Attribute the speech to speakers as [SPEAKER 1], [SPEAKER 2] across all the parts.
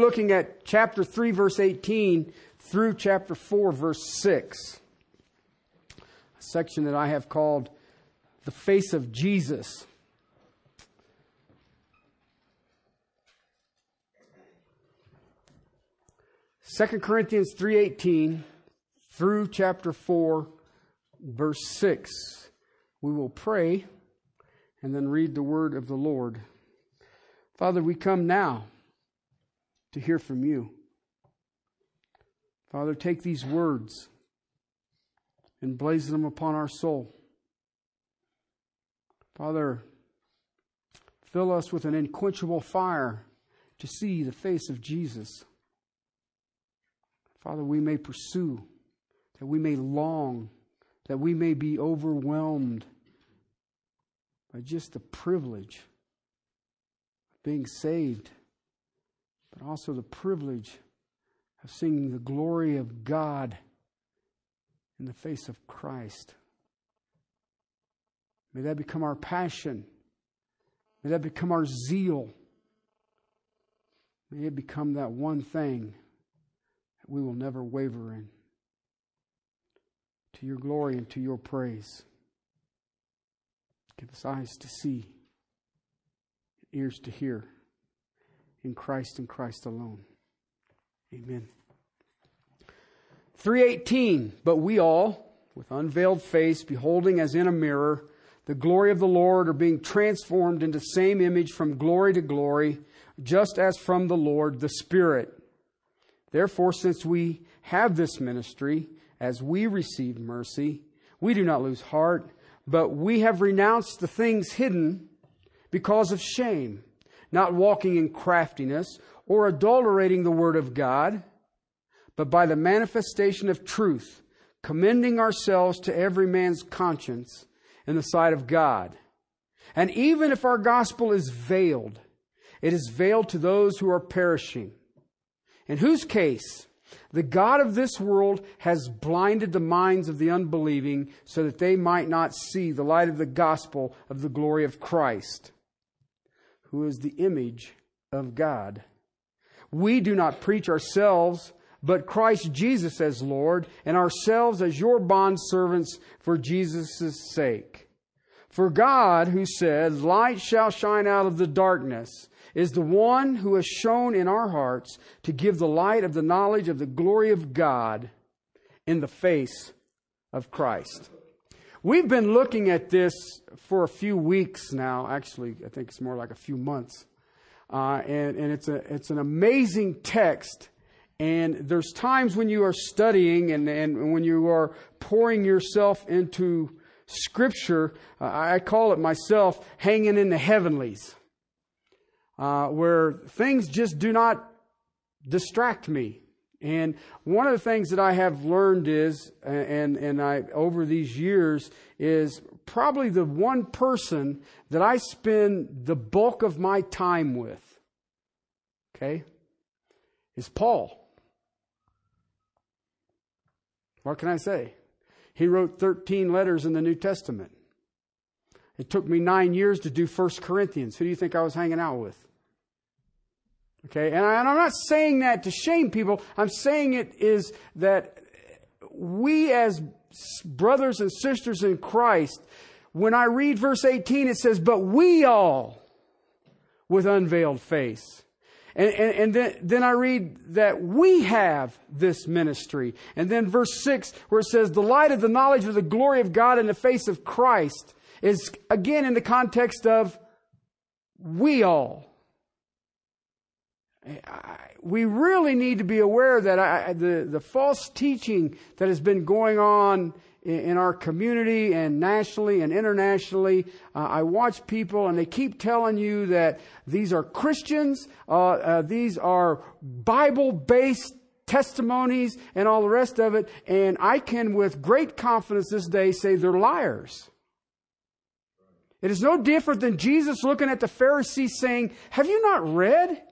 [SPEAKER 1] looking at chapter 3, verse 18 through chapter 4, verse 6. A section that I have called The Face of Jesus. Second Corinthians 3:18 through chapter 4 verse 6. We will pray and then read the word of the Lord. Father, we come now to hear from you. Father, take these words and blaze them upon our soul. Father, fill us with an unquenchable fire to see the face of Jesus. Father, we may pursue, that we may long, that we may be overwhelmed by just the privilege of being saved, but also the privilege of seeing the glory of God in the face of Christ. May that become our passion. May that become our zeal. May it become that one thing that we will never waver in. To your glory and to your praise. Give us eyes to see, ears to hear, in Christ and Christ alone. Amen. 318, but we all, with unveiled face, beholding as in a mirror the glory of the Lord, are being transformed into the same image from glory to glory, just as from the Lord the Spirit. Therefore, since we have this ministry, as we receive mercy, we do not lose heart but we have renounced the things hidden because of shame, not walking in craftiness or adulterating the word of God, but by the manifestation of truth, commending ourselves to every man's conscience in the sight of God. And even if our gospel is veiled, it is veiled to those who are perishing, in whose case the God of this world has blinded the minds of the unbelieving so that they might not see the light of the gospel of the glory of Christ, who is the image of God. We do not preach ourselves, but Christ Jesus as Lord, and ourselves as your bondservants for Jesus' sake. For God, who said, Light shall shine out of the darkness, is the one who has shown in our hearts to give the light of the knowledge of the glory of God in the face of Christ. We've been looking at this for a few weeks now. Actually, I think it's more like a few months. Uh, and, and it's, a, it's an amazing text. And there's times when you are studying and, and when you are pouring yourself into Scripture, uh, I call it myself hanging in the heavenlies uh, where things just do not distract me. And one of the things that I have learned is, and, and I, over these years, is probably the one person that I spend the bulk of my time with, okay, is Paul. What can I say? He wrote 13 letters in the New Testament. It took me nine years to do First Corinthians. Who do you think I was hanging out with? Okay, and, I, am not saying that to shame people. I'm saying it is that we as brothers and sisters in Christ, when I read verse 18, it says, But we all with unveiled face. And, and, and then, then I read that we have this ministry. And then verse 6, where it says, The light of the knowledge of the glory of God in the face of Christ, is again in the context of we all we really need to be aware that I, the, the false teaching that has been going on in, in our community and nationally and internationally, uh, I watch people and they keep telling you that these are Christians, uh, uh, these are Bible based testimonies and all the rest of it, and I can with great confidence this day say they're liars. It is no different than Jesus looking at the Pharisees saying, Have you not read?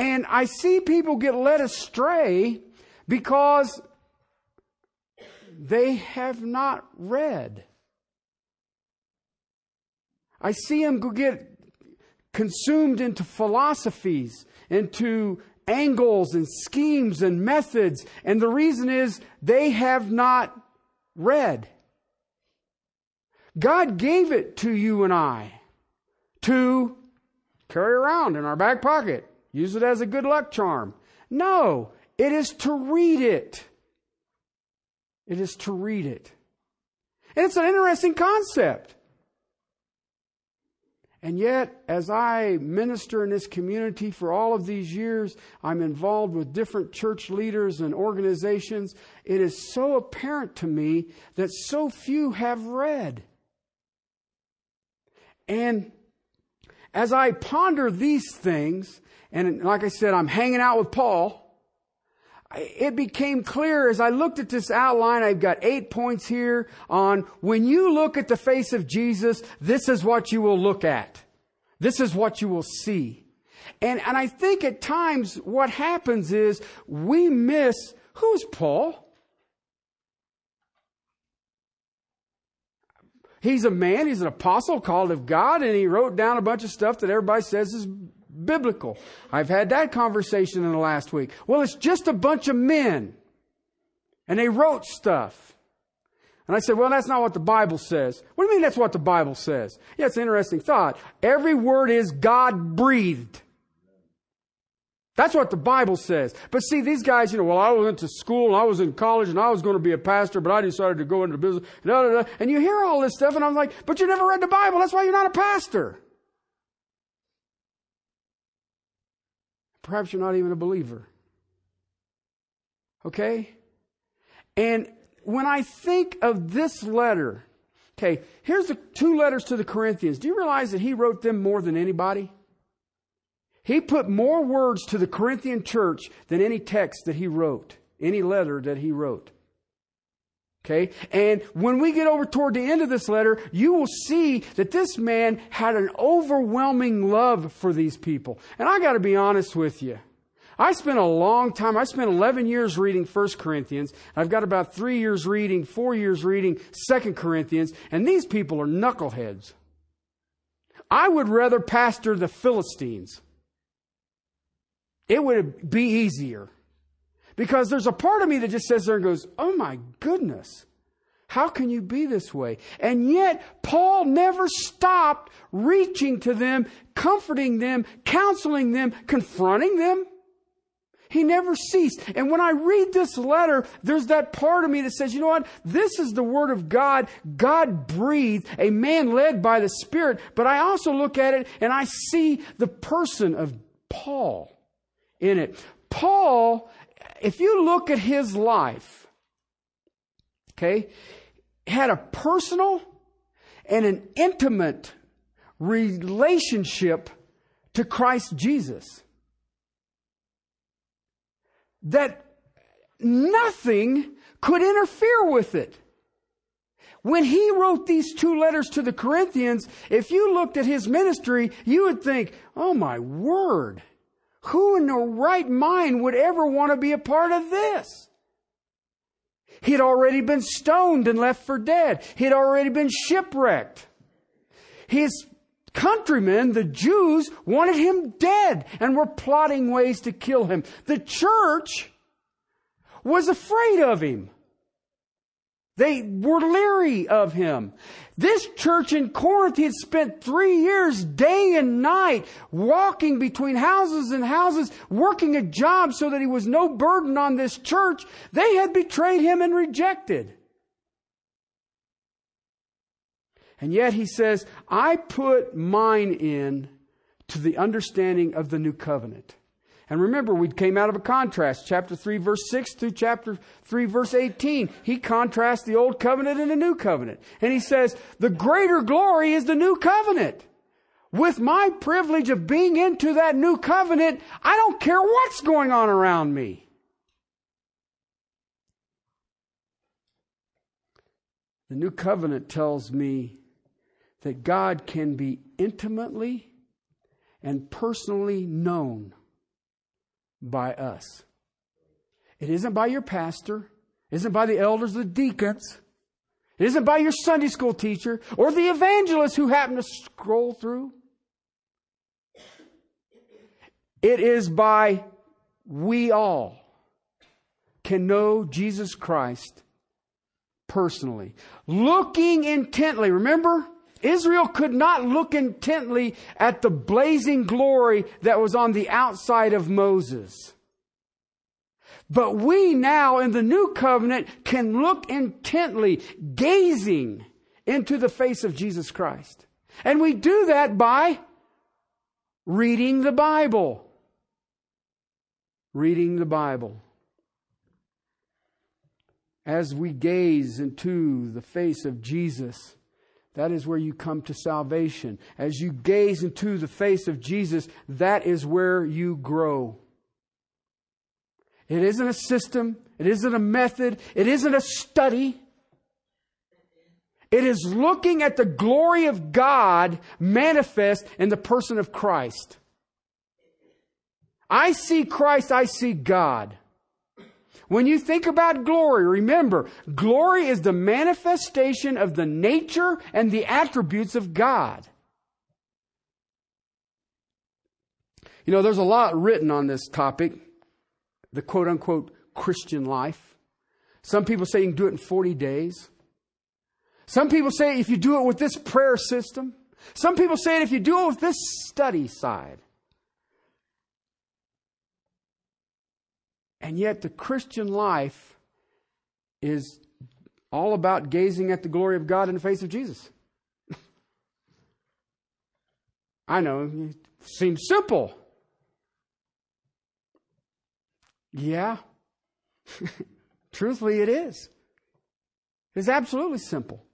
[SPEAKER 1] And I see people get led astray because they have not read. I see them get consumed into philosophies, into angles and schemes and methods. And the reason is they have not read. God gave it to you and I to carry around in our back pocket, use it as a good luck charm. No, it is to read it. It is to read it. And it's an interesting concept. And yet, as I minister in this community for all of these years, I'm involved with different church leaders and organizations. It is so apparent to me that so few have read. And as I ponder these things, and like I said, I'm hanging out with Paul, it became clear as I looked at this outline, I've got eight points here on when you look at the face of Jesus, this is what you will look at. This is what you will see. And, and I think at times what happens is we miss, who's Paul? He's a man, he's an apostle called of God, and he wrote down a bunch of stuff that everybody says is biblical. I've had that conversation in the last week. Well, it's just a bunch of men. And they wrote stuff. And I said, well, that's not what the Bible says. What do you mean that's what the Bible says? Yeah, it's an interesting thought. Every word is God breathed. That's what the Bible says. But see, these guys, you know, well, I went to school and I was in college and I was going to be a pastor, but I decided to go into business. Da, da, da. And you hear all this stuff and I'm like, but you never read the Bible. That's why you're not a pastor. Perhaps you're not even a believer. Okay? And when I think of this letter, okay, here's the two letters to the Corinthians. Do you realize that he wrote them more than anybody? He put more words to the Corinthian church than any text that he wrote, any letter that he wrote. Okay? And when we get over toward the end of this letter, you will see that this man had an overwhelming love for these people. And I gotta be honest with you. I spent a long time, I spent 11 years reading 1 Corinthians. I've got about three years reading, four years reading 2 Corinthians, and these people are knuckleheads. I would rather pastor the Philistines. It would be easier. Because there's a part of me that just says there and goes, oh my goodness. How can you be this way? And yet, Paul never stopped reaching to them, comforting them, counseling them, confronting them. He never ceased. And when I read this letter, there's that part of me that says, you know what? This is the Word of God. God breathed, a man led by the Spirit. But I also look at it and I see the person of Paul in it. Paul if you look at his life, okay, had a personal and an intimate relationship to Christ Jesus. That nothing could interfere with it. When he wrote these two letters to the Corinthians, if you looked at his ministry, you would think, oh my word. Who in their right mind would ever want to be a part of this? He had already been stoned and left for dead. He had already been shipwrecked. His countrymen, the Jews, wanted him dead and were plotting ways to kill him. The church was afraid of him. They were leery of him. This church in Corinth had spent three years, day and night, walking between houses and houses, working a job so that he was no burden on this church. They had betrayed him and rejected. And yet he says, I put mine in to the understanding of the new covenant. And remember, we came out of a contrast, chapter 3, verse 6 through chapter 3, verse 18. He contrasts the old covenant and the new covenant. And he says, the greater glory is the new covenant. With my privilege of being into that new covenant, I don't care what's going on around me. The new covenant tells me that God can be intimately and personally known by us. It isn't by your pastor. It isn't by the elders, the deacons. It isn't by your Sunday school teacher or the evangelist who happened to scroll through. It is by we all can know Jesus Christ personally. Looking intently. Remember? Israel could not look intently at the blazing glory that was on the outside of Moses. But we now in the new covenant can look intently, gazing into the face of Jesus Christ. And we do that by reading the Bible. Reading the Bible. As we gaze into the face of Jesus, that is where you come to salvation. As you gaze into the face of Jesus, that is where you grow. It isn't a system. It isn't a method. It isn't a study. It is looking at the glory of God manifest in the person of Christ. I see Christ, I see God. When you think about glory, remember, glory is the manifestation of the nature and the attributes of God. You know, there's a lot written on this topic, the quote unquote Christian life. Some people say you can do it in 40 days. Some people say if you do it with this prayer system. Some people say if you do it with this study side. And yet, the Christian life is all about gazing at the glory of God in the face of Jesus. I know, it seems simple. Yeah. Truthfully, it is. It's absolutely simple.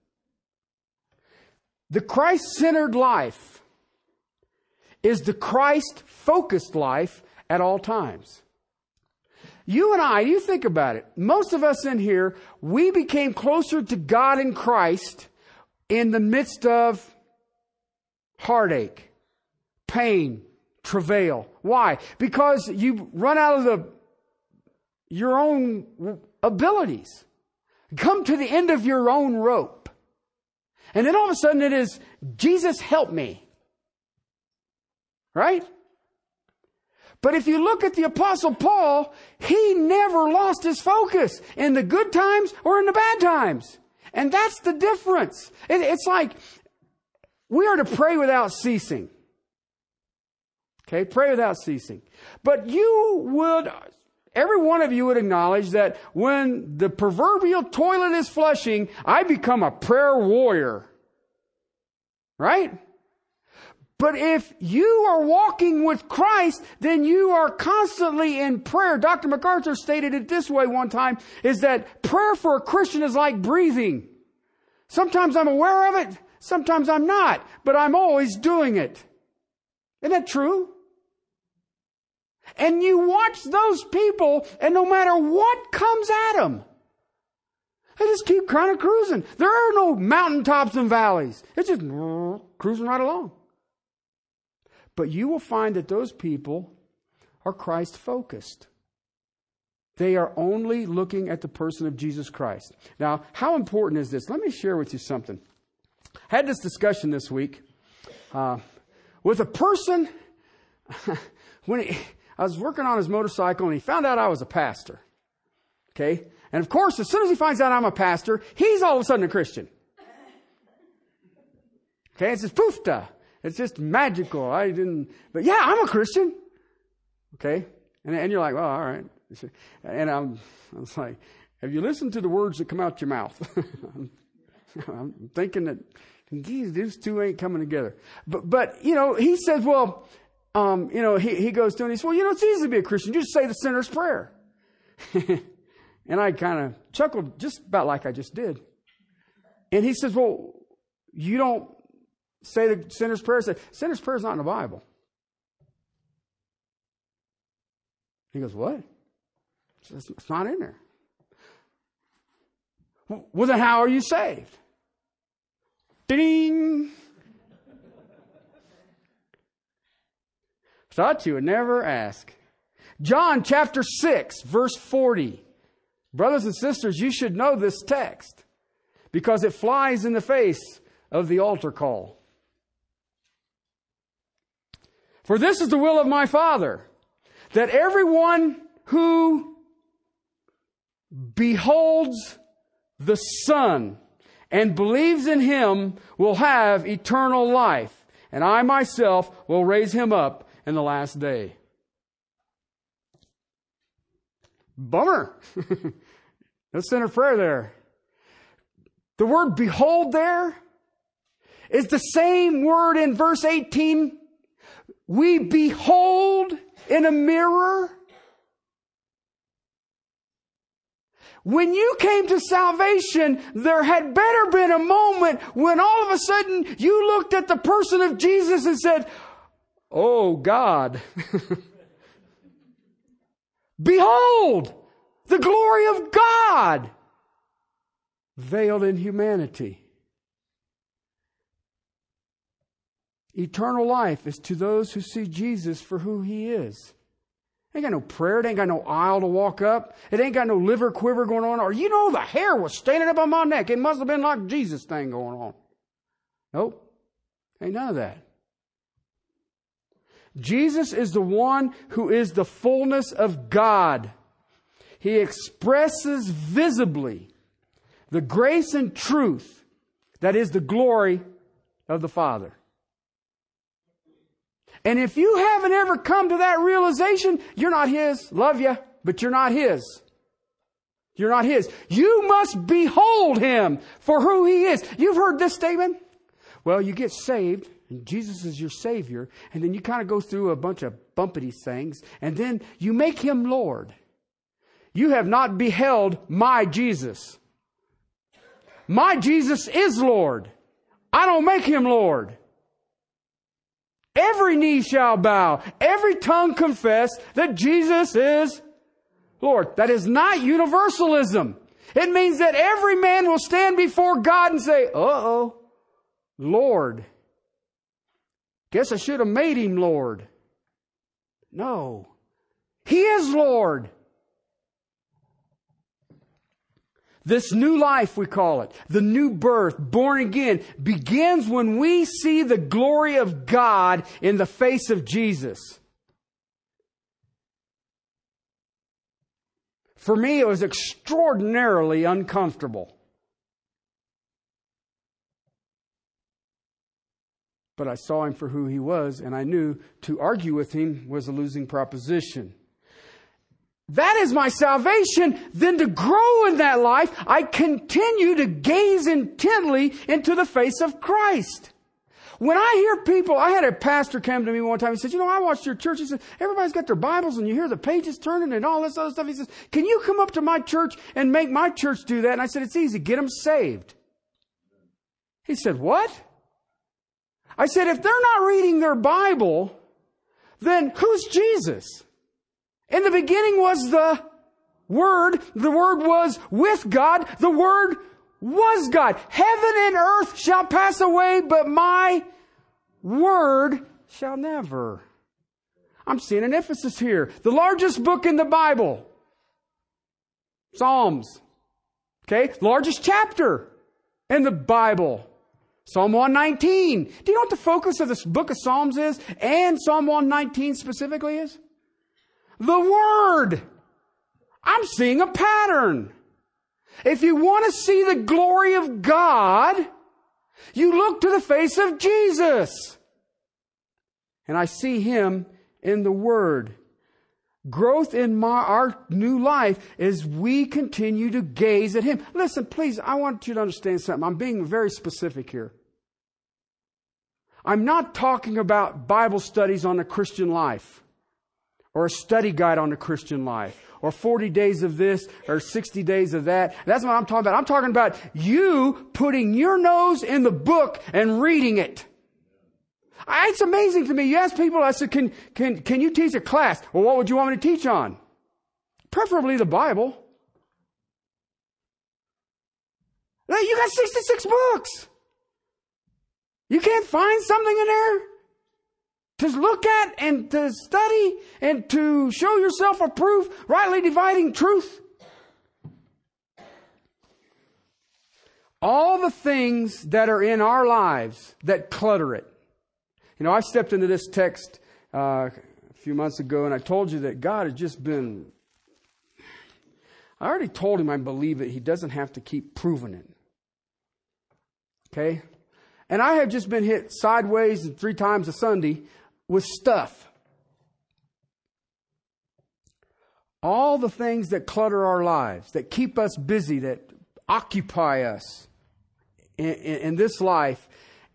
[SPEAKER 1] The Christ centered life is the Christ focused life at all times. You and I, you think about it. Most of us in here, we became closer to God in Christ in the midst of heartache, pain, travail. Why? Because you run out of the, your own abilities. Come to the end of your own rope. And then all of a sudden it is, Jesus help me. Right? But if you look at the apostle Paul, he never lost his focus in the good times or in the bad times. And that's the difference. it's like we are to pray without ceasing. Okay, pray without ceasing. But you would, every one of you would acknowledge that when the proverbial toilet is flushing, I become a prayer warrior. Right? But if you are walking with Christ, then you are constantly in prayer. Dr. MacArthur stated it this way one time, is that prayer for a Christian is like breathing. Sometimes I'm aware of it, sometimes I'm not, but I'm always doing it. Isn't that true? And you watch those people, and no matter what comes at them, they just keep kind of cruising. There are no mountaintops and valleys. It's just cruising right along. But you will find that those people are Christ focused. They are only looking at the person of Jesus Christ. Now, how important is this? Let me share with you something. I had this discussion this week uh, with a person. when he, I was working on his motorcycle and he found out I was a pastor. Okay? And of course, as soon as he finds out I'm a pastor, he's all of a sudden a Christian. Okay? It's just poofta. It's just magical. I didn't, but yeah, I'm a Christian. Okay. And, and you're like, well, all right. And I'm, I was like, have you listened to the words that come out your mouth? I'm thinking that geez, these two ain't coming together. But, but, you know, he says, well, um, you know, he, he goes to and he says, well, you know, it's easy to be a Christian. You just say the sinner's prayer. and I kind of chuckled just about like I just did. And he says, well, you don't say the sinner's prayer. Say, sinner's prayer is not in the Bible. He goes, what? It's not in there. Well, then how are you saved? Ding! Thought you would never ask. John chapter 6, verse 40. Brothers and sisters, you should know this text because it flies in the face of the altar call. For this is the will of my Father, that everyone who beholds the Son and believes in him will have eternal life, and I myself will raise him up in the last day. Bummer. no center prayer there. The word behold there is the same word in verse 18. We behold in a mirror When you came to salvation, there had better been a moment when all of a sudden you looked at the person of Jesus and said, Oh God. Behold, the glory of God veiled in humanity. Eternal life is to those who see Jesus for who he is. Ain't got no prayer. It ain't got no aisle to walk up. It ain't got no liver quiver going on. Or you know the hair was standing up on my neck. It must have been like Jesus thing going on. Nope. Ain't none of that. Jesus is the one who is the fullness of God. He expresses visibly the grace and truth that is the glory of the Father. And if you haven't ever come to that realization, you're not His. Love you, but you're not His. You're not His. You must behold Him for who He is. You've heard this statement? Well, you get saved, and Jesus is your Savior, and then you kind of go through a bunch of bumpity things, and then you make Him Lord. You have not beheld my Jesus. My Jesus is Lord. I don't make Him Lord. Every knee shall bow, every tongue confess that Jesus is Lord. That is not universalism. It means that every man will stand before God and say, uh oh, Lord. Guess I should have made him Lord. No. He is Lord. This new life, we call it, the new birth, born again, begins when we see the glory of God in the face of Jesus. For me, it was extraordinarily uncomfortable. But I saw him for who he was, and I knew to argue with him was a losing proposition that is my salvation, then to grow in that life, I continue to gaze intently into the face of Christ. When I hear people, I had a pastor come to me one time. He said, you know, I watched your church. He said, everybody's got their Bibles and you hear the pages turning and all this other stuff. He says, can you come up to my church and make my church do that? And I said, it's easy. Get them saved. He said, what? I said, if they're not reading their Bible, then who's Jesus? In the beginning was the Word. The Word was with God. The Word was God. Heaven and earth shall pass away, but my Word shall never. I'm seeing an emphasis here. The largest book in the Bible. Psalms. Okay? Largest chapter in the Bible. Psalm 119. Do you know what the focus of this book of Psalms is? And Psalm 119 specifically is? The Word. I'm seeing a pattern. If you want to see the glory of God, you look to the face of Jesus. And I see Him in the Word. Growth in my, our new life is we continue to gaze at Him. Listen, please, I want you to understand something. I'm being very specific here. I'm not talking about Bible studies on the Christian life or a study guide on the Christian life, or 40 days of this, or 60 days of that. That's what I'm talking about. I'm talking about you putting your nose in the book and reading it. It's amazing to me. You ask people, I said, can, can, can you teach a class? Well, what would you want me to teach on? Preferably the Bible. You got 66 books. You can't find something in there? To look at and to study and to show yourself approved, rightly dividing truth. All the things that are in our lives that clutter it. You know, I stepped into this text uh, a few months ago, and I told you that God had just been. I already told him I believe it. He doesn't have to keep proving it. Okay? And I have just been hit sideways and three times a Sunday with stuff. All the things that clutter our lives, that keep us busy, that occupy us in, in, in this life,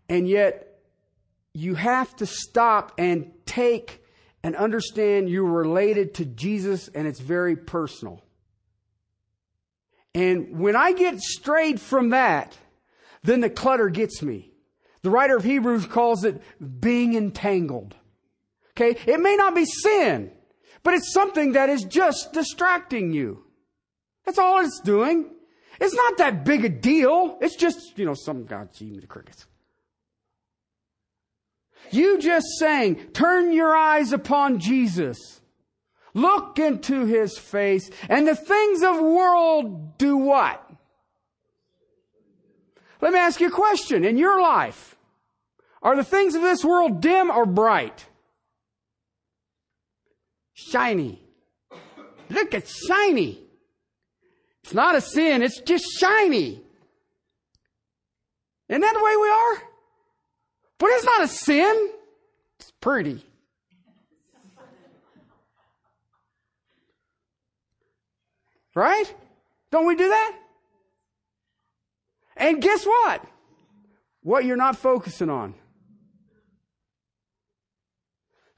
[SPEAKER 1] and yet you have to stop and take and understand you're related to Jesus and it's very personal. And when I get strayed from that, then the clutter gets me. The writer of Hebrews calls it being entangled. Okay? It may not be sin, but it's something that is just distracting you. That's all it's doing. It's not that big a deal. It's just, you know, some God, gee me the crickets. You just saying, turn your eyes upon Jesus. Look into his face and the things of world do what? Let me ask you a question. In your life, are the things of this world dim or bright? Shiny. Look, it's shiny. It's not a sin, it's just shiny. Isn't that the way we are? But it's not a sin. It's pretty. Right? Don't we do that? And guess what? What you're not focusing on.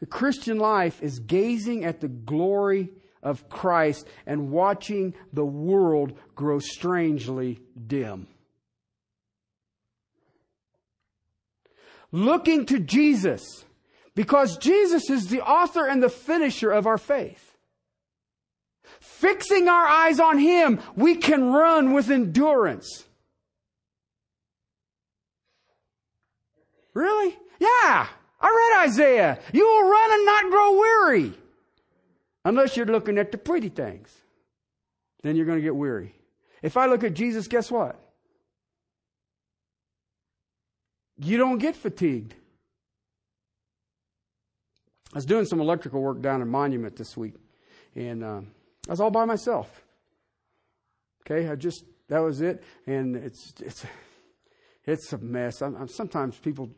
[SPEAKER 1] The Christian life is gazing at the glory of Christ and watching the world grow strangely dim. Looking to Jesus because Jesus is the author and the finisher of our faith. Fixing our eyes on Him, we can run with endurance. Really? Yeah. I read Isaiah. You will run and not grow weary. Unless you're looking at the pretty things. Then you're going to get weary. If I look at Jesus, guess what? You don't get fatigued. I was doing some electrical work down in Monument this week, and uh, I was all by myself. Okay, I just that was it, and it's it's it's a mess. I'm, I'm, sometimes people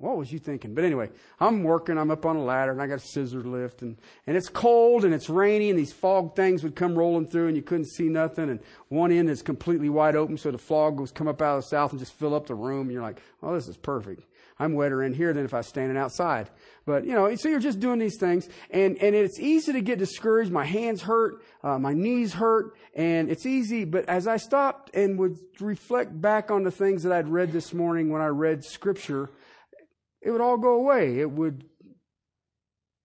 [SPEAKER 1] what was you thinking? But anyway, I'm working, I'm up on a ladder and I got a scissor lift and, and it's cold and it's rainy and these fog things would come rolling through and you couldn't see nothing and one end is completely wide open so the fog was come up out of the south and just fill up the room and you're like, oh, this is perfect. I'm wetter in here than if I was standing outside. But, you know, so you're just doing these things and, and it's easy to get discouraged. My hands hurt, uh, my knees hurt and it's easy. But as I stopped and would reflect back on the things that I'd read this morning when I read scripture, it would all go away. It would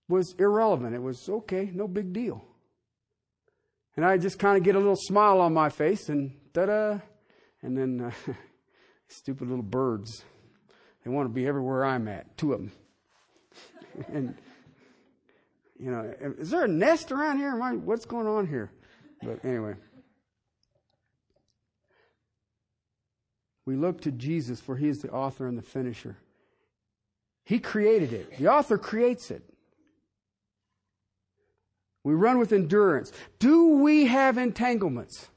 [SPEAKER 1] was irrelevant. It was okay, no big deal. And I just kind of get a little smile on my face and da-da, and then uh, stupid little birds. They want to be everywhere I'm at, two of them. and you know, is there a nest around here? I, what's going on here? But anyway. We look to Jesus for he is the author and the finisher. He created it. The author creates it. We run with endurance. Do we have entanglements?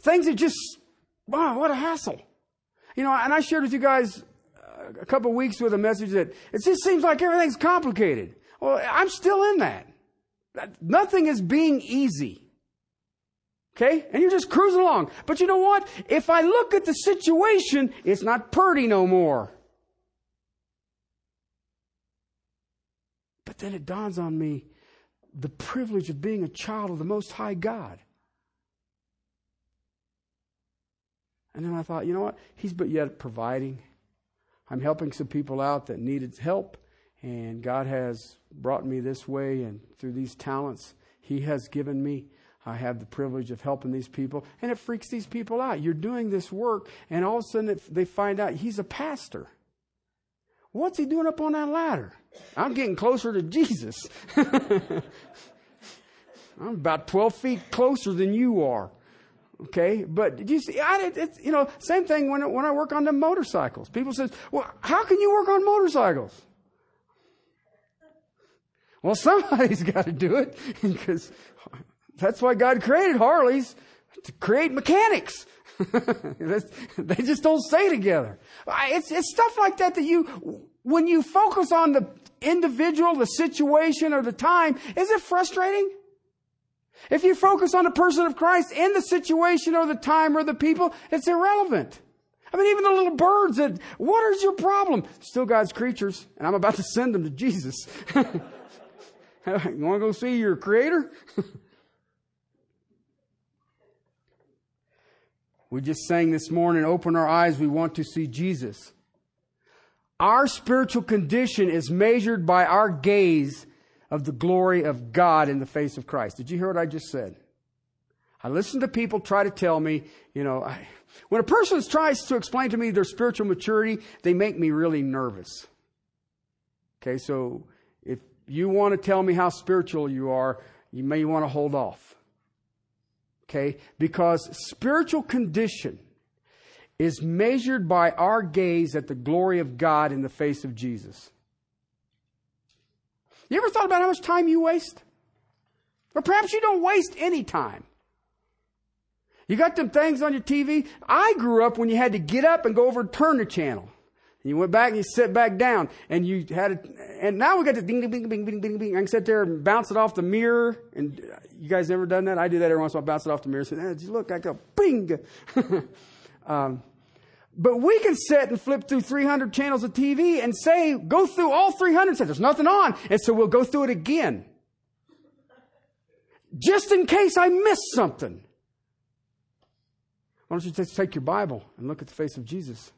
[SPEAKER 1] Things that just, wow, what a hassle. You know, and I shared with you guys uh, a couple weeks with a message that it just seems like everything's complicated. Well, I'm still in that. Nothing is being easy. Okay? And you're just cruising along. But you know what? If I look at the situation, it's not pretty no more. But then it dawns on me the privilege of being a child of the Most High God. And then I thought, you know what? He's but yet providing. I'm helping some people out that needed help, and God has brought me this way, and through these talents He has given me. I have the privilege of helping these people. And it freaks these people out. You're doing this work, and all of a sudden they find out he's a pastor. What's he doing up on that ladder? I'm getting closer to Jesus. I'm about 12 feet closer than you are. Okay, but you see, I, it's, you know, same thing when, when I work on the motorcycles. People say, well, how can you work on motorcycles? Well, somebody's got to do it because that's why God created Harleys to create mechanics. they just don't stay together. It's, it's stuff like that that you, when you focus on the individual, the situation, or the time, is it frustrating? If you focus on the person of Christ in the situation or the time or the people, it's irrelevant. I mean, even the little birds that, what is your problem? Still God's creatures, and I'm about to send them to Jesus. you want to go see your creator? we just sang this morning, open our eyes, we want to see Jesus. Our spiritual condition is measured by our gaze of the glory of God in the face of Christ. Did you hear what I just said? I listen to people try to tell me, you know, I, when a person tries to explain to me their spiritual maturity, they make me really nervous. Okay, so if you want to tell me how spiritual you are, you may want to hold off. Okay, because spiritual condition is measured by our gaze at the glory of God in the face of Jesus. You ever thought about how much time you waste? Or perhaps you don't waste any time. You got them things on your TV. I grew up when you had to get up and go over and turn the channel. You went back and you sit back down and you had it, and now we got this ding, ding, ding, ding, ding, ding, ding. I can sit there and bounce it off the mirror. And you guys never done that? I do that every once in a while, bounce it off the mirror. And say, hey, look, I go, bing. um, but we can sit and flip through 300 channels of TV and say, go through all 300 and say, there's nothing on. And so we'll go through it again. Just in case I miss something. Why don't you just take your Bible and look at the face of Jesus?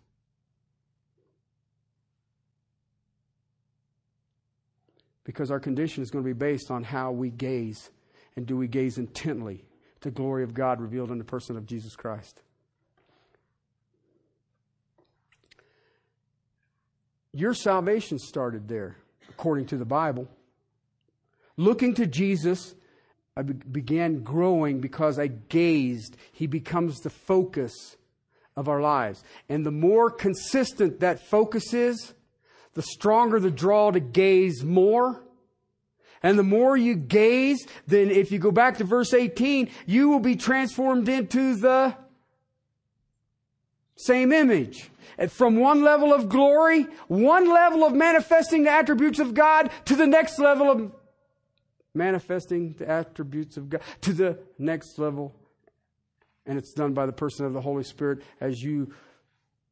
[SPEAKER 1] Because our condition is going to be based on how we gaze. And do we gaze intently to the glory of God revealed in the person of Jesus Christ? Your salvation started there, according to the Bible. Looking to Jesus I began growing because I gazed. He becomes the focus of our lives. And the more consistent that focus is, the stronger the draw to gaze more. And the more you gaze, then if you go back to verse 18, you will be transformed into the same image. And from one level of glory, one level of manifesting the attributes of God to the next level of manifesting the attributes of God to the next level. And it's done by the person of the Holy Spirit as you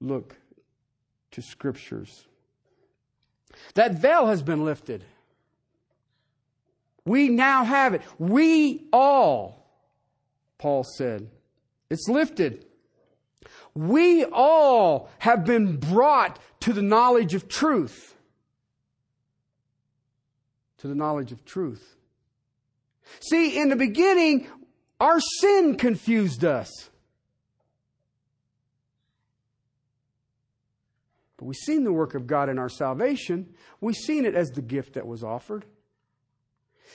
[SPEAKER 1] look to scriptures. That veil has been lifted. We now have it. We all, Paul said, it's lifted. We all have been brought to the knowledge of truth. To the knowledge of truth. See, in the beginning, our sin confused us. But we've seen the work of God in our salvation. We've seen it as the gift that was offered.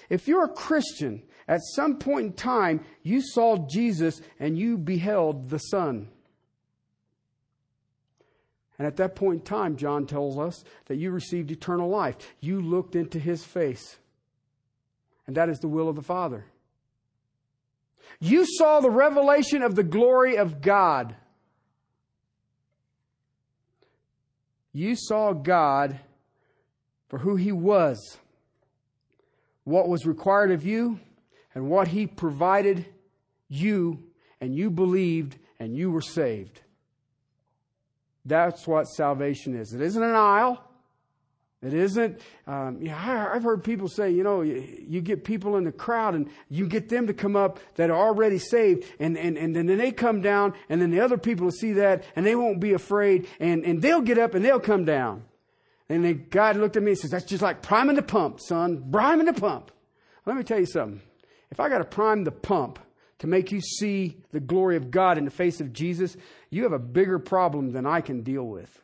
[SPEAKER 1] If you're a Christian, at some point in time, you saw Jesus and you beheld the Son. And at that point in time, John tells us that you received eternal life. You looked into his face. And that is the will of the Father. You saw the revelation of the glory of God. You saw God for who He was, what was required of you, and what He provided you, and you believed, and you were saved. That's what salvation is. It isn't an aisle. It isn't, um, yeah, I've heard people say, you know, you, you, get people in the crowd and you get them to come up that are already saved and, and, and then they come down and then the other people will see that and they won't be afraid and, and they'll get up and they'll come down. And then God looked at me and says, that's just like priming the pump, son, priming the pump. Let me tell you something. If I got to prime the pump to make you see the glory of God in the face of Jesus, you have a bigger problem than I can deal with.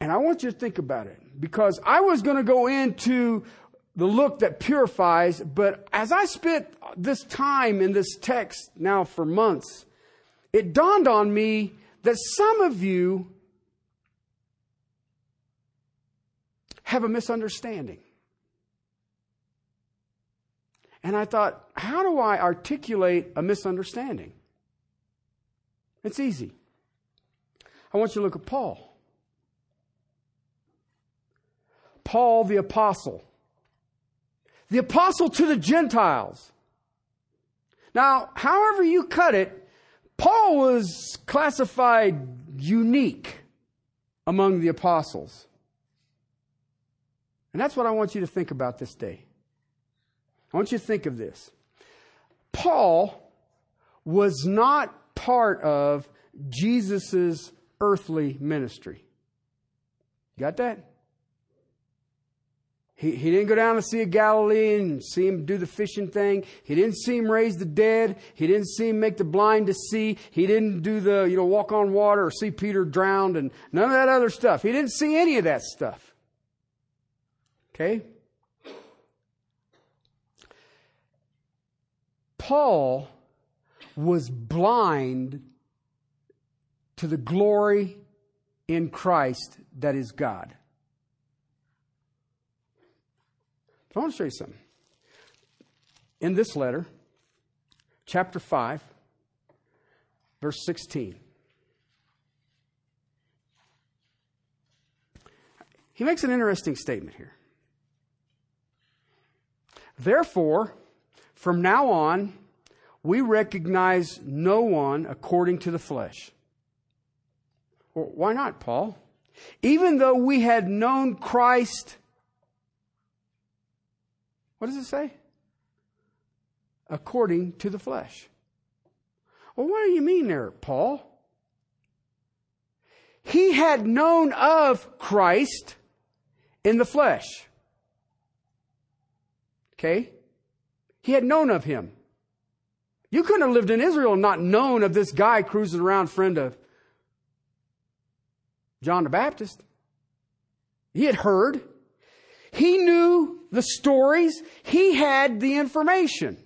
[SPEAKER 1] And I want you to think about it because I was going to go into the look that purifies, but as I spent this time in this text now for months, it dawned on me that some of you have a misunderstanding. And I thought, how do I articulate a misunderstanding? It's easy. I want you to look at Paul. Paul the Apostle. The Apostle to the Gentiles. Now, however you cut it, Paul was classified unique among the apostles. And that's what I want you to think about this day. I want you to think of this. Paul was not part of Jesus' earthly ministry. Got that? He, he didn't go down to Sea of Galilee and see him do the fishing thing. He didn't see him raise the dead. He didn't see him make the blind to see. He didn't do the, you know, walk on water or see Peter drowned and none of that other stuff. He didn't see any of that stuff. Okay? Paul was blind to the glory in Christ that is God. I want to show you something. In this letter, chapter 5, verse 16, he makes an interesting statement here. Therefore, from now on, we recognize no one according to the flesh. Well, why not, Paul? Even though we had known Christ what does it say? According to the flesh. Well, what do you mean there, Paul? He had known of Christ in the flesh. Okay? He had known of him. You couldn't have lived in Israel and not known of this guy cruising around, friend of John the Baptist. He had heard. He knew the stories. He had the information.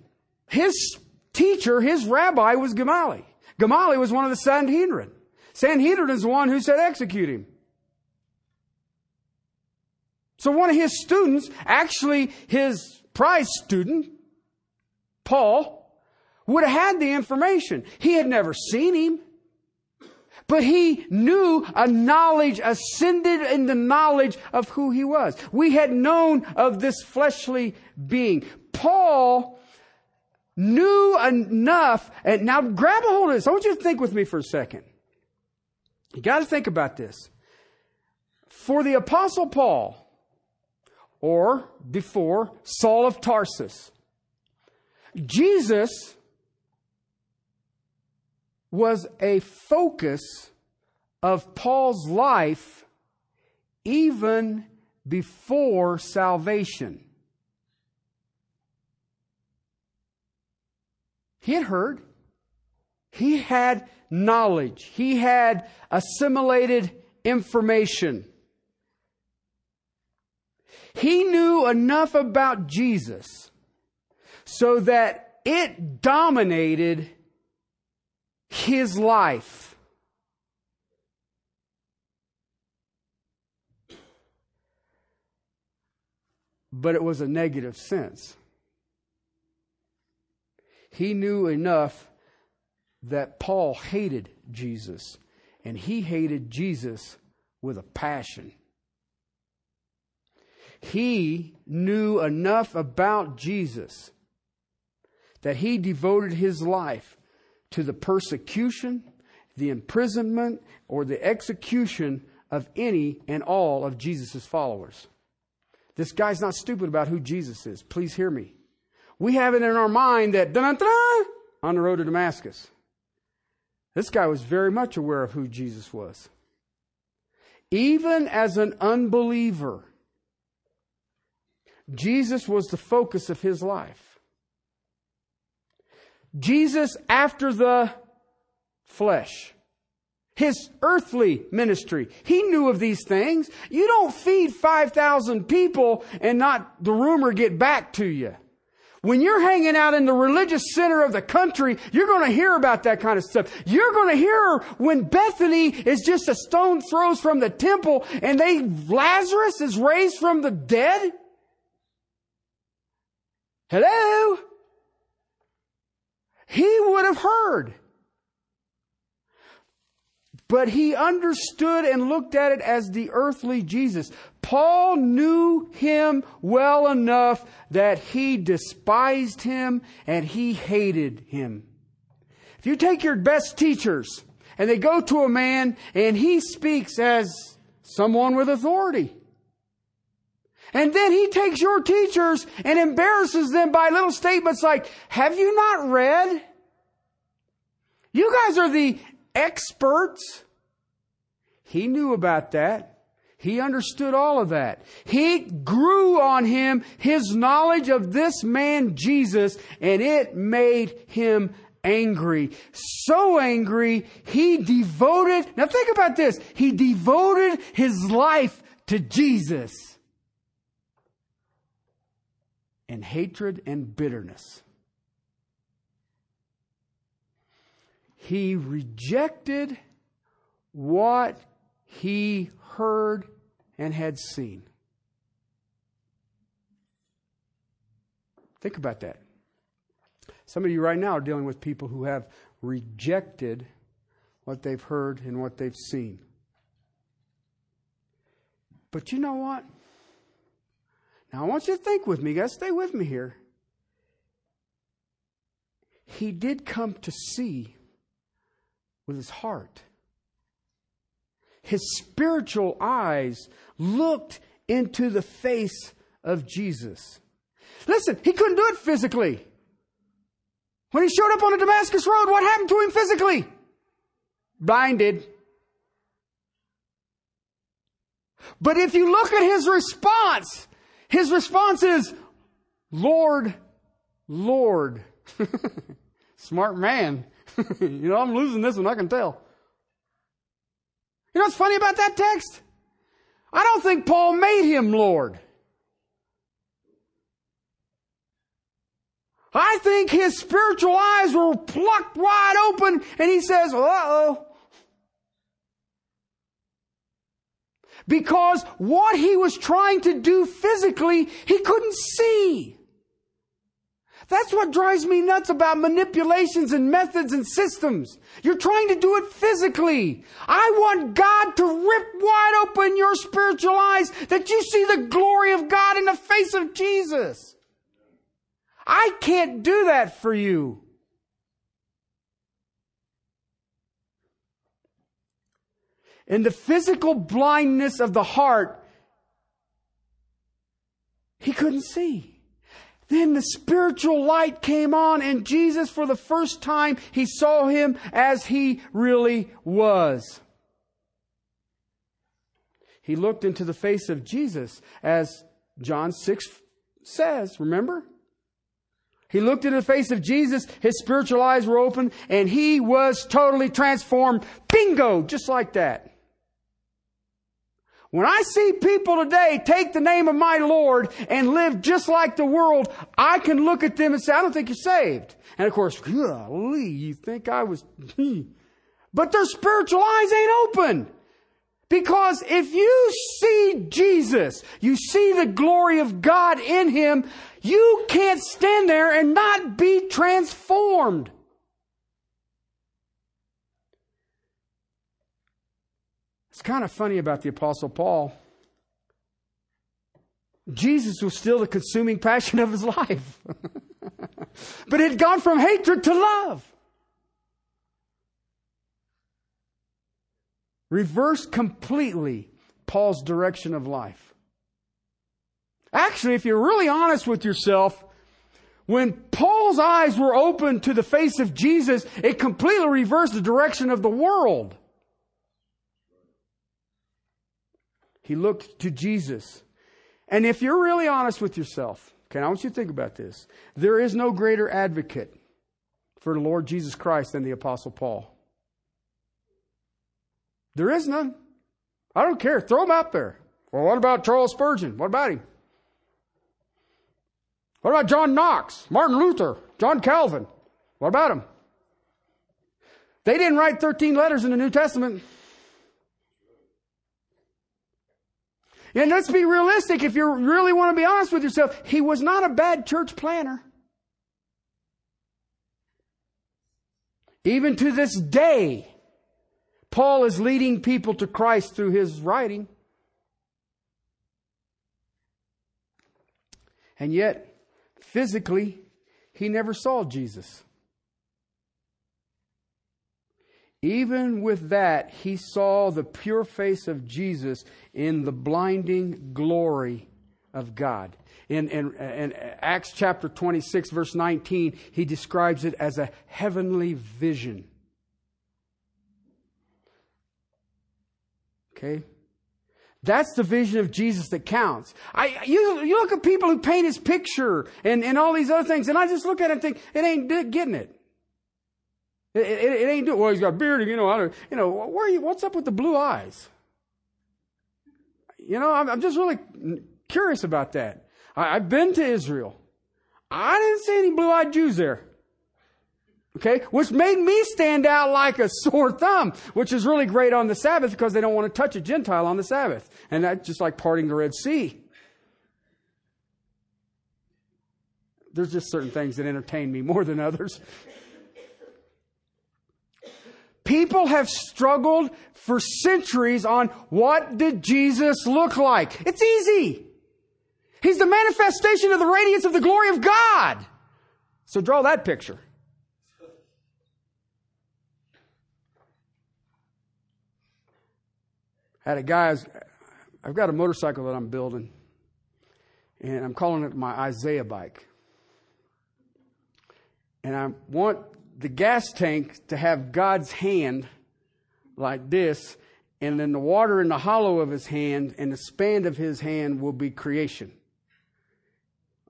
[SPEAKER 1] His teacher, his rabbi was Gamaliel. Gamaliel was one of the Sanhedrin. Sanhedrin is the one who said execute him. So one of his students, actually his prize student, Paul, would have had the information. He had never seen him. But he knew a knowledge, ascended in the knowledge of who he was. We had known of this fleshly being. Paul knew enough, and now grab a hold of this. I want you to think with me for a second. You got to think about this. For the apostle Paul, or before Saul of Tarsus, Jesus was a focus of Paul's life even before salvation. He had heard. He had knowledge. He had assimilated information. He knew enough about Jesus so that it dominated his life. But it was a negative sense. He knew enough that Paul hated Jesus, and he hated Jesus with a passion. He knew enough about Jesus that he devoted his life to the persecution, the imprisonment, or the execution of any and all of Jesus' followers. This guy's not stupid about who Jesus is. Please hear me. We have it in our mind that on the road to Damascus. This guy was very much aware of who Jesus was. Even as an unbeliever, Jesus was the focus of his life. Jesus after the flesh. His earthly ministry. He knew of these things. You don't feed 5,000 people and not the rumor get back to you. When you're hanging out in the religious center of the country, you're going to hear about that kind of stuff. You're going to hear when Bethany is just a stone throws from the temple and they, Lazarus is raised from the dead. Hello? He would have heard. But he understood and looked at it as the earthly Jesus. Paul knew him well enough that he despised him and he hated him. If you take your best teachers and they go to a man and he speaks as someone with authority. And then he takes your teachers and embarrasses them by little statements like, have you not read? You guys are the experts. He knew about that. He understood all of that. He grew on him his knowledge of this man Jesus and it made him angry. So angry, he devoted, now think about this, he devoted his life to Jesus. And hatred and bitterness. He rejected what he heard and had seen. Think about that. Some of you right now are dealing with people who have rejected what they've heard and what they've seen. But you know what? Now I want you to think with me, guys. Stay with me here. He did come to see with his heart. His spiritual eyes looked into the face of Jesus. Listen, he couldn't do it physically. When he showed up on the Damascus Road, what happened to him physically? Blinded. But if you look at his response, his response is, Lord, Lord. Smart man. you know, I'm losing this one, I can tell. You know what's funny about that text? I don't think Paul made him Lord. I think his spiritual eyes were plucked wide open and he says, uh oh. Because what he was trying to do physically, he couldn't see. That's what drives me nuts about manipulations and methods and systems. You're trying to do it physically. I want God to rip wide open your spiritual eyes that you see the glory of God in the face of Jesus. I can't do that for you. In the physical blindness of the heart, he couldn't see. Then the spiritual light came on and Jesus, for the first time, he saw him as he really was. He looked into the face of Jesus as John 6 says, remember? He looked into the face of Jesus, his spiritual eyes were open, and he was totally transformed. Bingo! Just like that. When I see people today take the name of my Lord and live just like the world, I can look at them and say, I don't think you're saved. And of course, golly, you think I was, but their spiritual eyes ain't open. Because if you see Jesus, you see the glory of God in Him, you can't stand there and not be transformed. It's kind of funny about the Apostle Paul. Jesus was still the consuming passion of his life. but it had gone from hatred to love. Reversed completely Paul's direction of life. Actually, if you're really honest with yourself, when Paul's eyes were open to the face of Jesus, it completely reversed the direction of the world. He looked to Jesus. And if you're really honest with yourself, okay, I want you to think about this. There is no greater advocate for the Lord Jesus Christ than the Apostle Paul. There is none. I don't care. Throw him out there. Well, what about Charles Spurgeon? What about him? What about John Knox, Martin Luther, John Calvin? What about them? They didn't write 13 letters in the New Testament. And let's be realistic. If you really want to be honest with yourself, he was not a bad church planner. Even to this day, Paul is leading people to Christ through his writing. And yet, physically, he never saw Jesus. Even with that, he saw the pure face of Jesus in the blinding glory of God. In, in, in, Acts chapter 26, verse 19, he describes it as a heavenly vision. Okay? That's the vision of Jesus that counts. I, you, you look at people who paint his picture and, and all these other things, and I just look at it and think, it ain't getting it. It, it, it ain't doing, well, he's got beard, you know, I don't, you know, where you, what's up with the blue eyes? You know, I'm, I'm just really curious about that. I, I've been to Israel. I didn't see any blue-eyed Jews there. Okay, which made me stand out like a sore thumb, which is really great on the Sabbath because they don't want to touch a Gentile on the Sabbath. And that's just like parting the Red Sea. There's just certain things that entertain me more than others. People have struggled for centuries on what did Jesus look like? It's easy. He's the manifestation of the radiance of the glory of God. So draw that picture. had a guy, I've got a motorcycle that I'm building, and I'm calling it my Isaiah bike. And I want the gas tank to have God's hand like this, and then the water in the hollow of his hand and the span of his hand will be creation.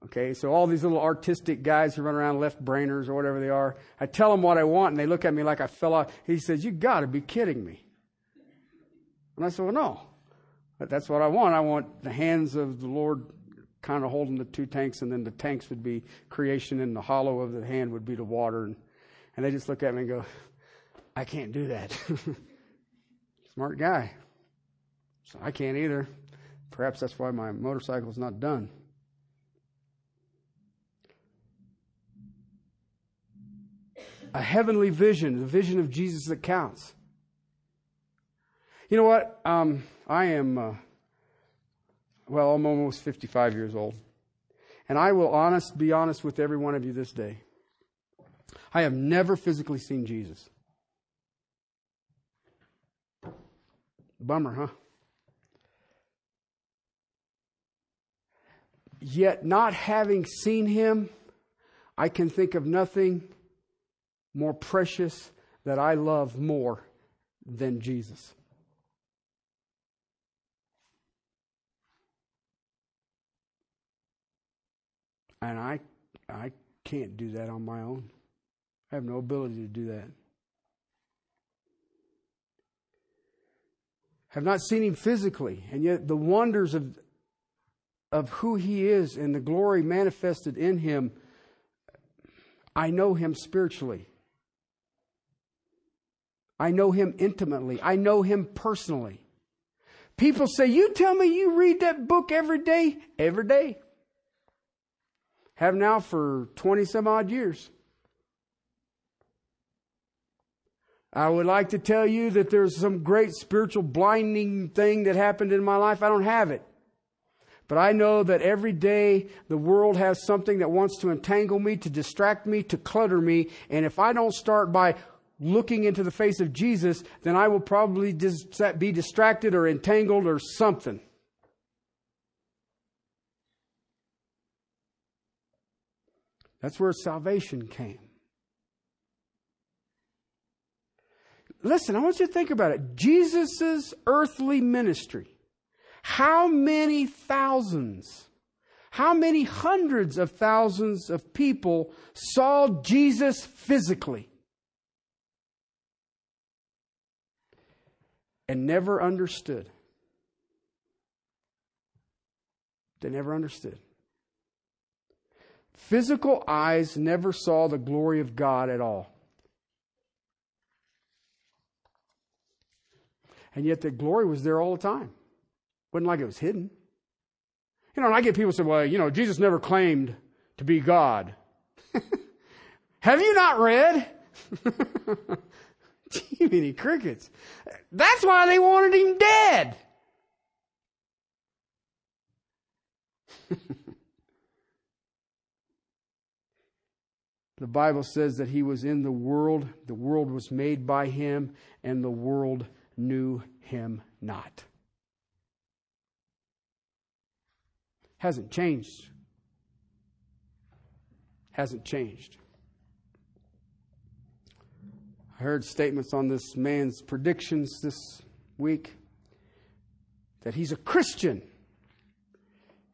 [SPEAKER 1] Okay, so all these little artistic guys who run around left brainers or whatever they are, I tell them what I want and they look at me like I fell off. He says, You gotta be kidding me. And I said, Well, no. But that's what I want. I want the hands of the Lord kind of holding the two tanks, and then the tanks would be creation, and the hollow of the hand would be the water. And, and they just look at me and go, I can't do that. Smart guy. So I can't either. Perhaps that's why my motorcycle's not done. A heavenly vision, the vision of Jesus that counts. You know what? Um, I am, uh, well, I'm almost 55 years old. And I will honest, be honest with every one of you this day. I have never physically seen Jesus. Bummer, huh? Yet, not having seen him, I can think of nothing more precious that I love more than Jesus. And I, I can't do that on my own. I have no ability to do that. Have not seen him physically, and yet the wonders of, of who he is and the glory manifested in him, I know him spiritually. I know him intimately. I know him personally. People say, You tell me you read that book every day? Every day. Have now for 20 some odd years. I would like to tell you that there's some great spiritual blinding thing that happened in my life. I don't have it. But I know that every day the world has something that wants to entangle me, to distract me, to clutter me. And if I don't start by looking into the face of Jesus, then I will probably be distracted or entangled or something. That's where salvation came. Listen, I want you to think about it. Jesus' earthly ministry. How many thousands, how many hundreds of thousands of people saw Jesus physically and never understood? They never understood. Physical eyes never saw the glory of God at all. And yet the glory was there all the time. It Wasn't like it was hidden. You know, and I get people say, well, you know, Jesus never claimed to be God. Have you not read? Too many crickets. That's why they wanted him dead. the Bible says that he was in the world, the world was made by him, and the world knew him not. Hasn't changed. Hasn't changed. I heard statements on this man's predictions this week that he's a Christian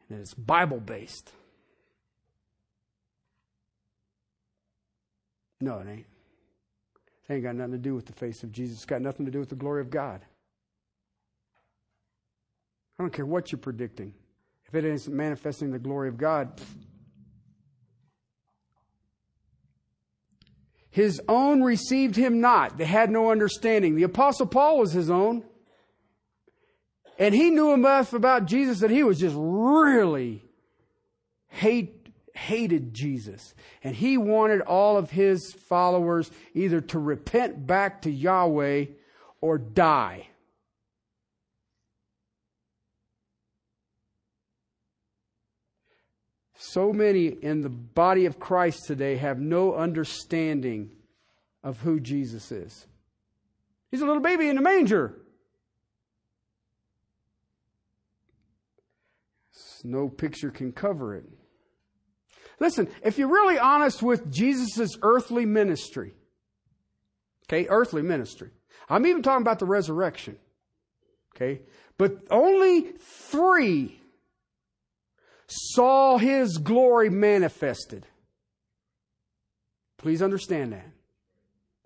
[SPEAKER 1] and it's Bible based. No, it ain't. It ain't got nothing to do with the face of Jesus. It's got nothing to do with the glory of God. I don't care what you're predicting. If it isn't manifesting the glory of God, his own received him not. They had no understanding. The apostle Paul was his own. And he knew enough about Jesus that he was just really hate, hated Jesus. And he wanted all of his followers either to repent back to Yahweh or die. So many in the body of Christ today have no understanding of who Jesus is. He's a little baby in a manger. No picture can cover it. Listen, if you're really honest with Jesus' earthly ministry, okay, earthly ministry, I'm even talking about the resurrection, okay, but only three saw his glory manifested. Please understand that.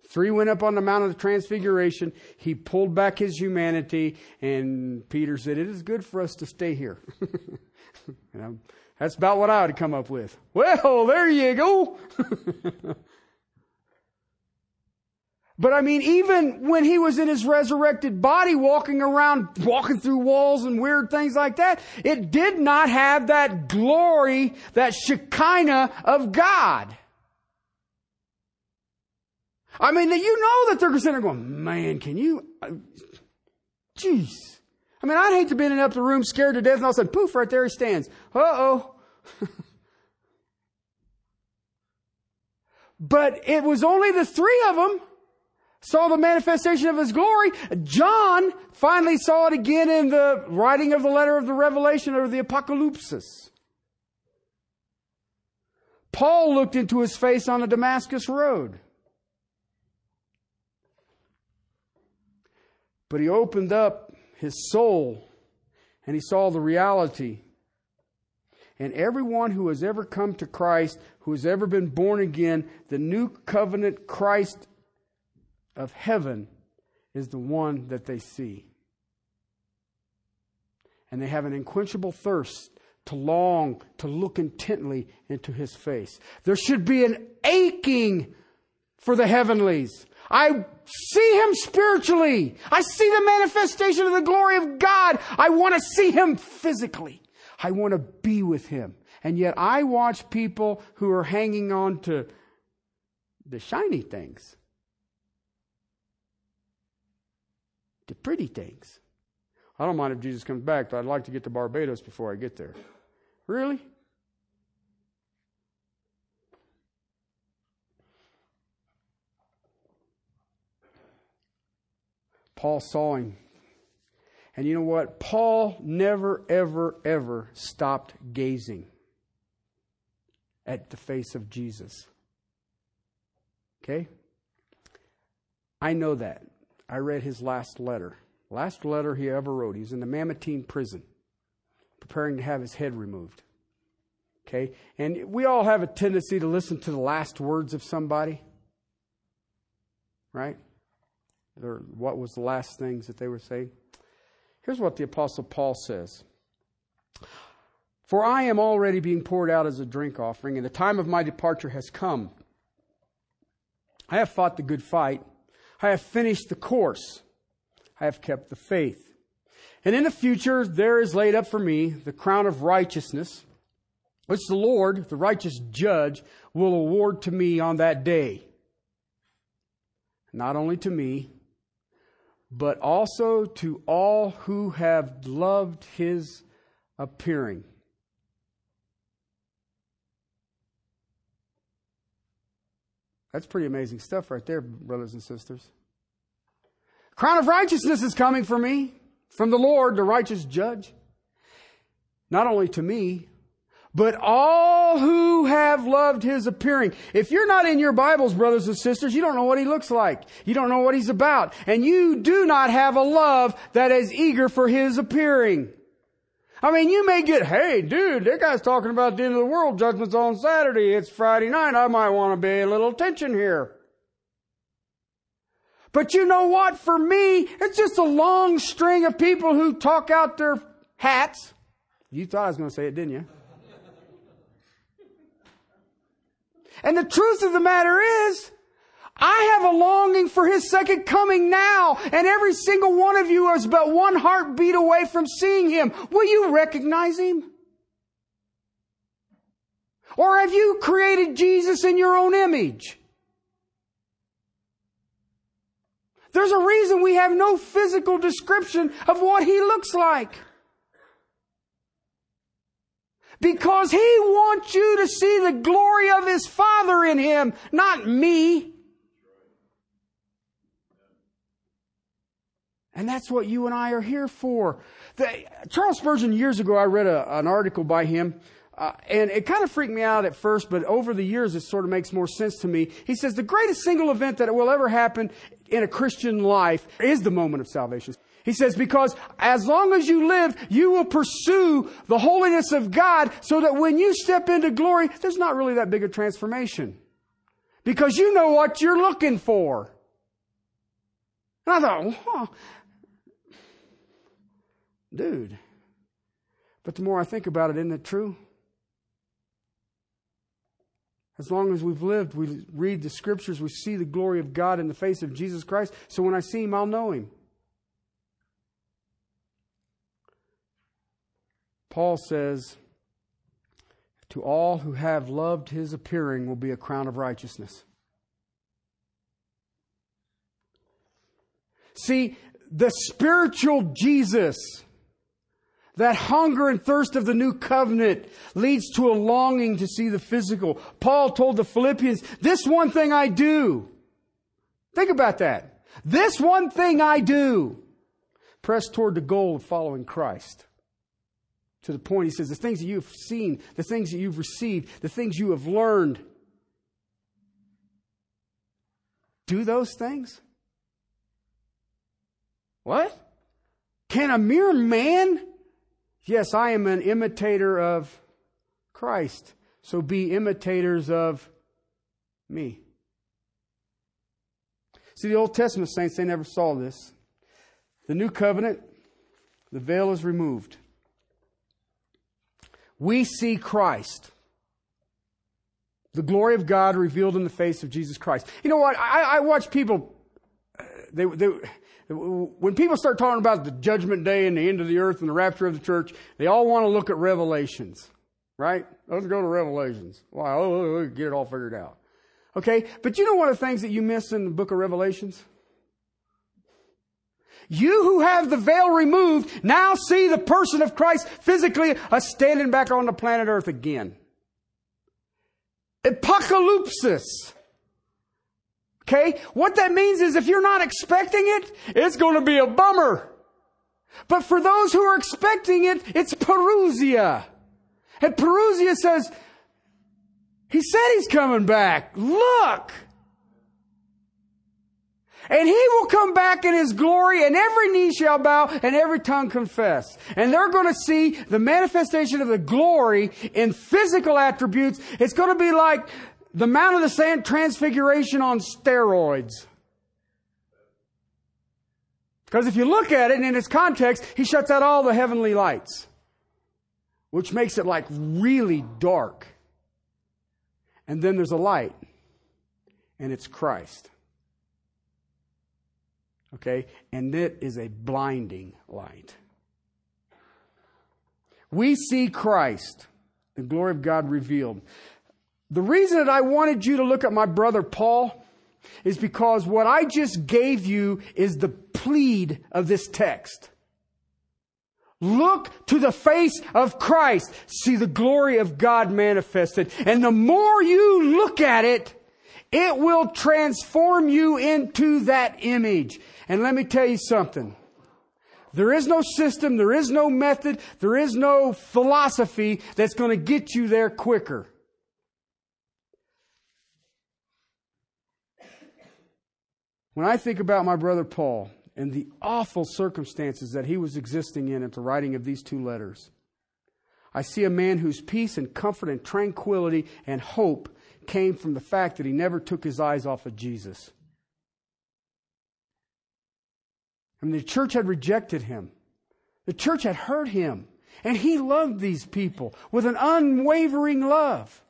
[SPEAKER 1] Three went up on the Mount of the Transfiguration. He pulled back his humanity, and Peter said, It is good for us to stay here. that's about what I would come up with. Well, there you go. But I mean, even when he was in his resurrected body walking around, walking through walls and weird things like that, it did not have that glory, that Shekinah of God. I mean, you know that they're sitting there going, man, can you, uh, jeez. I mean, I'd hate to be in an upper room scared to death and all of a sudden, poof, right there he stands. Uh-oh. but it was only the three of them saw the manifestation of his glory. John finally saw it again in the writing of the letter of the Revelation or the Apocalypse. Paul looked into his face on the Damascus road. But he opened up his soul and he saw the reality. And everyone who has ever come to Christ, who has ever been born again, the new covenant Christ of heaven is the one that they see. And they have an unquenchable thirst to long, to look intently into his face. There should be an aching for the heavenlies. I see him spiritually. I see the manifestation of the glory of God. I want to see him physically. I want to be with him. And yet I watch people who are hanging on to the shiny things. the pretty things. I don't mind if Jesus comes back, but I'd like to get to Barbados before I get there. Really? Paul saw him. And you know what? Paul never, ever, ever stopped gazing at the face of Jesus. Okay? I know that. I read his last letter. Last letter he ever wrote. He's in the Mamertine prison, preparing to have his head removed. Okay? And we all have a tendency to listen to the last words of somebody. Right? Or what was the last things that they were saying? Here's what the Apostle Paul says For I am already being poured out as a drink offering, and the time of my departure has come. I have fought the good fight. I have finished the course. I have kept the faith. And in the future, there is laid up for me the crown of righteousness, which the Lord, the righteous judge, will award to me on that day. Not only to me, but also to all who have loved his appearing. That's pretty amazing stuff right there, brothers and sisters. Crown of righteousness is coming for me from the Lord, the righteous judge. Not only to me, but all who have loved his appearing. If you're not in your Bibles, brothers and sisters, you don't know what he looks like. You don't know what he's about. And you do not have a love that is eager for his appearing. I mean, you may get, hey, dude, that guy's talking about the end of the world. Judgment's on Saturday. It's Friday night. I might want to pay a little attention here. But you know what? For me, it's just a long string of people who talk out their hats. You thought I was going to say it, didn't you? And the truth of the matter is, I have a longing for His second coming now, and every single one of you is but one heartbeat away from seeing Him. Will you recognize Him? Or have you created Jesus in your own image? There's a reason we have no physical description of what He looks like. Because He wants you to see the glory of His Father in Him, not me. And that's what you and I are here for. The, Charles Spurgeon, years ago, I read a, an article by him, uh, and it kind of freaked me out at first, but over the years, it sort of makes more sense to me. He says the greatest single event that will ever happen in a Christian life is the moment of salvation. He says, because as long as you live, you will pursue the holiness of God so that when you step into glory, there's not really that big a transformation. Because you know what you're looking for. And I thought, well, dude. But the more I think about it, isn't it true? As long as we've lived, we read the scriptures, we see the glory of God in the face of Jesus Christ. So when I see him, I'll know him. Paul says, To all who have loved his appearing will be a crown of righteousness. See, the spiritual Jesus that hunger and thirst of the new covenant leads to a longing to see the physical. Paul told the Philippians, this one thing I do. Think about that. This one thing I do. Press toward the goal of following Christ. To the point, he says, the things that you've seen, the things that you've received, the things you have learned. Do those things? What? Can a mere man Yes, I am an imitator of Christ. So be imitators of me. See, the Old Testament saints, they never saw this. The new covenant, the veil is removed. We see Christ. The glory of God revealed in the face of Jesus Christ. You know what? I, I watch people, uh, they, they, when people start talking about the judgment day and the end of the earth and the rapture of the church, they all want to look at Revelations, right? Let's go to Revelations. Wow, oh, oh, oh, get it all figured out. Okay, but you know one of the things that you miss in the book of Revelations? You who have the veil removed now see the person of Christ physically standing back on the planet earth again. Apocalypse. Okay? What that means is if you're not expecting it, it's going to be a bummer. But for those who are expecting it, it's Parousia. And Parousia says, He said He's coming back. Look! And He will come back in His glory and every knee shall bow and every tongue confess. And they're going to see the manifestation of the glory in physical attributes. It's going to be like the Mount of the Sand transfiguration on steroids. Because if you look at it in its context, he shuts out all the heavenly lights. which makes it like really dark. And then there's a light, and it's Christ. Okay? And it is a blinding light. We see Christ, the glory of God revealed. The reason that I wanted you to look at my brother Paul is because what I just gave you is the plead of this text. Look to the face of Christ. See the glory of God manifested. And the more you look at it, it will transform you into that image. And let me tell you something. There is no system, there is no method, there is no philosophy that's going to get you there quicker. When I think about my brother Paul, and the awful circumstances that he was existing in at the writing of these two letters. I see a man whose peace and comfort and tranquility and hope came from the fact that he never took his eyes off of Jesus. I mean, the church had rejected him. The church had hurt him. And he loved these people with an unwavering love.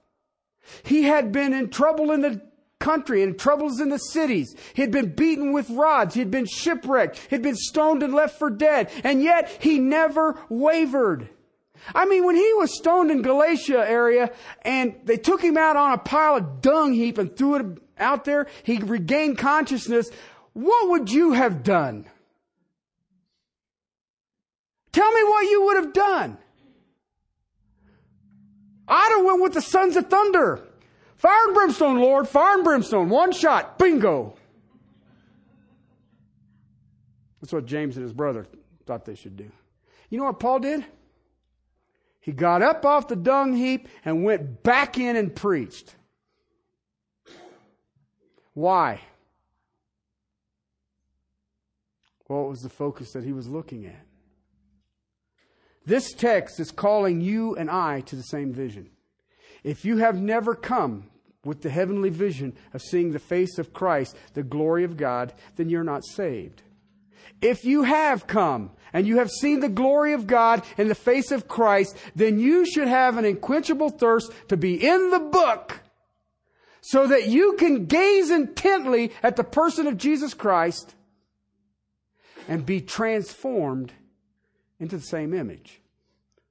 [SPEAKER 1] He had been in trouble in the country and troubles in the cities. He had been beaten with rods. He had been shipwrecked. He had been stoned and left for dead. And yet he never wavered. I mean, when he was stoned in Galatia area and they took him out on a pile of dung heap and threw it out there, he regained consciousness. What would you have done? Tell me what you would have done. I'd have went with the sons of thunder. Fire and brimstone, Lord, fire and brimstone. One shot, bingo. That's what James and his brother thought they should do. You know what Paul did? He got up off the dung heap and went back in and preached. Why? Well, it was the focus that he was looking at. This text is calling you and I to the same vision. If you have never come with the heavenly vision of seeing the face of Christ, the glory of God, then you're not saved. If you have come and you have seen the glory of God in the face of Christ, then you should have an unquenchable thirst to be in the book so that you can gaze intently at the person of Jesus Christ and be transformed into the same image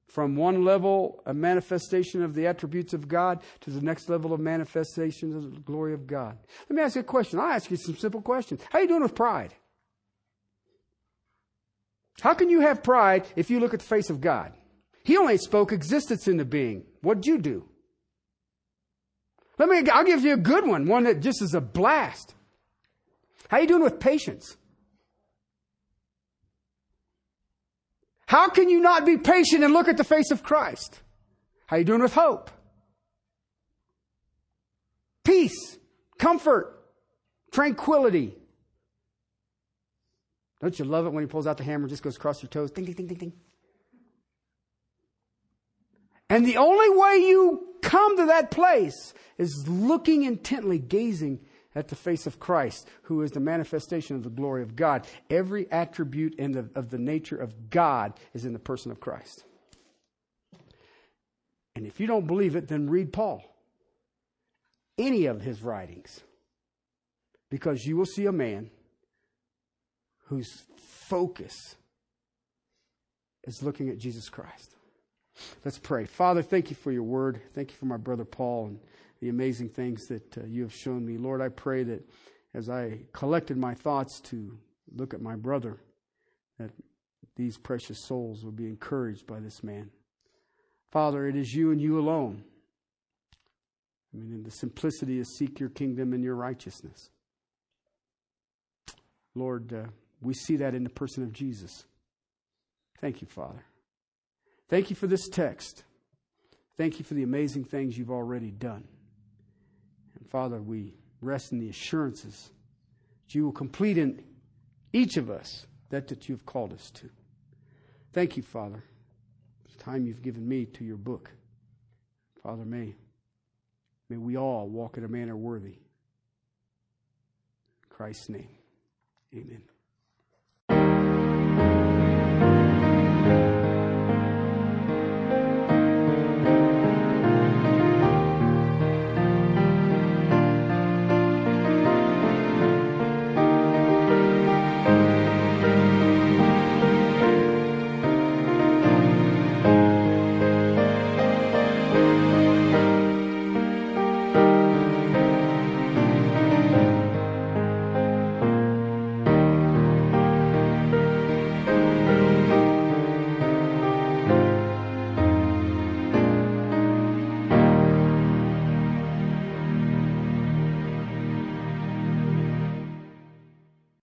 [SPEAKER 1] from one level of manifestation of the attributes of God to the next level of manifestation of the glory of God. Let me ask you a question. I'll ask you some simple questions. How are you doing with pride? How can you have pride if you look at the face of God? He only spoke existence into being. What'd you do? Let me, I'll give you a good one, one that just is a blast. How are you doing with patience? How can you not be patient and look at the face of Christ? How are you doing with hope? Peace, comfort, tranquility. Don't you love it when he pulls out the hammer and just goes across your toes? Ding, ding, ding, ding, ding. And the only way you come to that place is looking intently, gazing at the face of Christ, who is the manifestation of the glory of God. Every attribute in the, of the nature of God is in the person of Christ. And if you don't believe it, then read Paul. Any of his writings. Because you will see a man whose focus is looking at Jesus Christ. Let's pray. Father, thank you for your word. Thank you for my brother Paul. And the amazing things that uh, you have shown me. Lord, I pray that as I collected my thoughts to look at my brother, that these precious souls will be encouraged by this man. Father, it is you and you alone. I mean, in the simplicity is seek your kingdom and your righteousness. Lord, uh, we see that in the person of Jesus. Thank you, Father. Thank you for this text. Thank you for the amazing things you've already done. And Father, we rest in the assurances that you will complete in each of us that that you've called us to. Thank you, Father, for the time you've given me to your book. Father, may, may we all walk in a manner worthy. In Christ's name, amen.